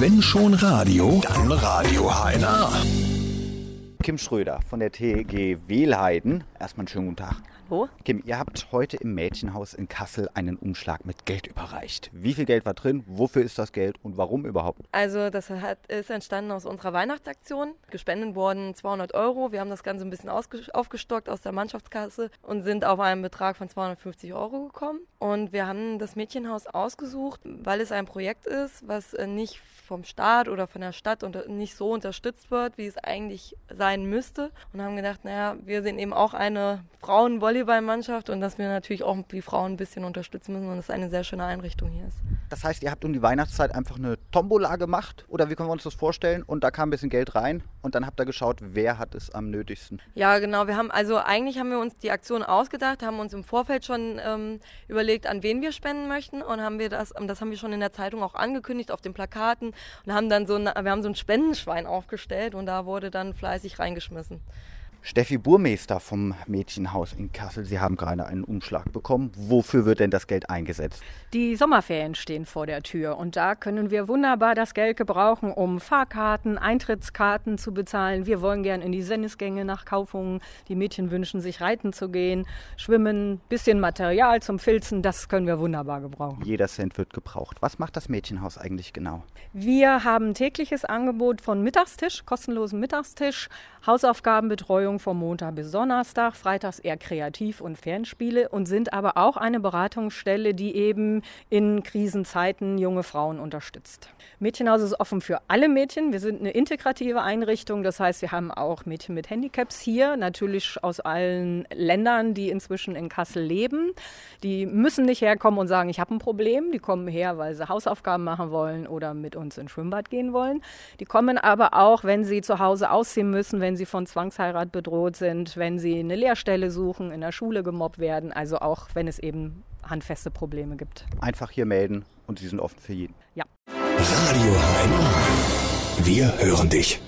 Wenn schon Radio, dann Radio HNA. Kim Schröder von der TG Wehlheiden. Erstmal einen schönen guten Tag. Hallo. Kim, ihr habt heute im Mädchenhaus in Kassel einen Umschlag mit Geld überreicht. Wie viel Geld war drin? Wofür ist das Geld und warum überhaupt? Also das hat, ist entstanden aus unserer Weihnachtsaktion. Gespendet wurden 200 Euro. Wir haben das Ganze ein bisschen aufgestockt aus der Mannschaftskasse und sind auf einen Betrag von 250 Euro gekommen. Und wir haben das Mädchenhaus ausgesucht, weil es ein Projekt ist, was nicht vom Staat oder von der Stadt und nicht so unterstützt wird, wie es eigentlich sein müsste. Und haben gedacht, naja, wir sind eben auch eine Frauen-Volleyball-Mannschaft und dass wir natürlich auch die Frauen ein bisschen unterstützen müssen und es eine sehr schöne Einrichtung hier ist. Das heißt, ihr habt um die Weihnachtszeit einfach eine Tombola gemacht oder wie können wir uns das vorstellen? Und da kam ein bisschen Geld rein und dann habt ihr geschaut, wer hat es am nötigsten? Ja, genau. Wir haben also eigentlich haben wir uns die Aktion ausgedacht, haben uns im Vorfeld schon ähm, überlegt, an wen wir spenden möchten und haben wir das, das haben wir schon in der Zeitung auch angekündigt auf den Plakaten und haben dann so ein, wir haben so ein Spendenschwein aufgestellt und da wurde dann fleißig reingeschmissen. Steffi Burmeister vom Mädchenhaus in Kassel, Sie haben gerade einen Umschlag bekommen. Wofür wird denn das Geld eingesetzt? Die Sommerferien stehen vor der Tür und da können wir wunderbar das Geld gebrauchen, um Fahrkarten, Eintrittskarten zu bezahlen. Wir wollen gern in die Sennisgänge nach Kaufungen. Die Mädchen wünschen sich reiten zu gehen, schwimmen, bisschen Material zum Filzen. Das können wir wunderbar gebrauchen. Jeder Cent wird gebraucht. Was macht das Mädchenhaus eigentlich genau? Wir haben tägliches Angebot von Mittagstisch, kostenlosen Mittagstisch, Hausaufgabenbetreuung Betreuung vom Montag bis Donnerstag, freitags eher Kreativ- und Fernspiele und sind aber auch eine Beratungsstelle, die eben in Krisenzeiten junge Frauen unterstützt. Mädchenhaus ist offen für alle Mädchen. Wir sind eine integrative Einrichtung, das heißt, wir haben auch Mädchen mit Handicaps hier, natürlich aus allen Ländern, die inzwischen in Kassel leben. Die müssen nicht herkommen und sagen, ich habe ein Problem. Die kommen her, weil sie Hausaufgaben machen wollen oder mit uns ins Schwimmbad gehen wollen. Die kommen aber auch, wenn sie zu Hause ausziehen müssen, wenn sie von Zwangsheirat bedroht sind, wenn sie eine Lehrstelle suchen, in der Schule gemobbt werden, also auch wenn es eben handfeste Probleme gibt. Einfach hier melden und sie sind offen für jeden. Ja. Radio HNA. Wir hören dich.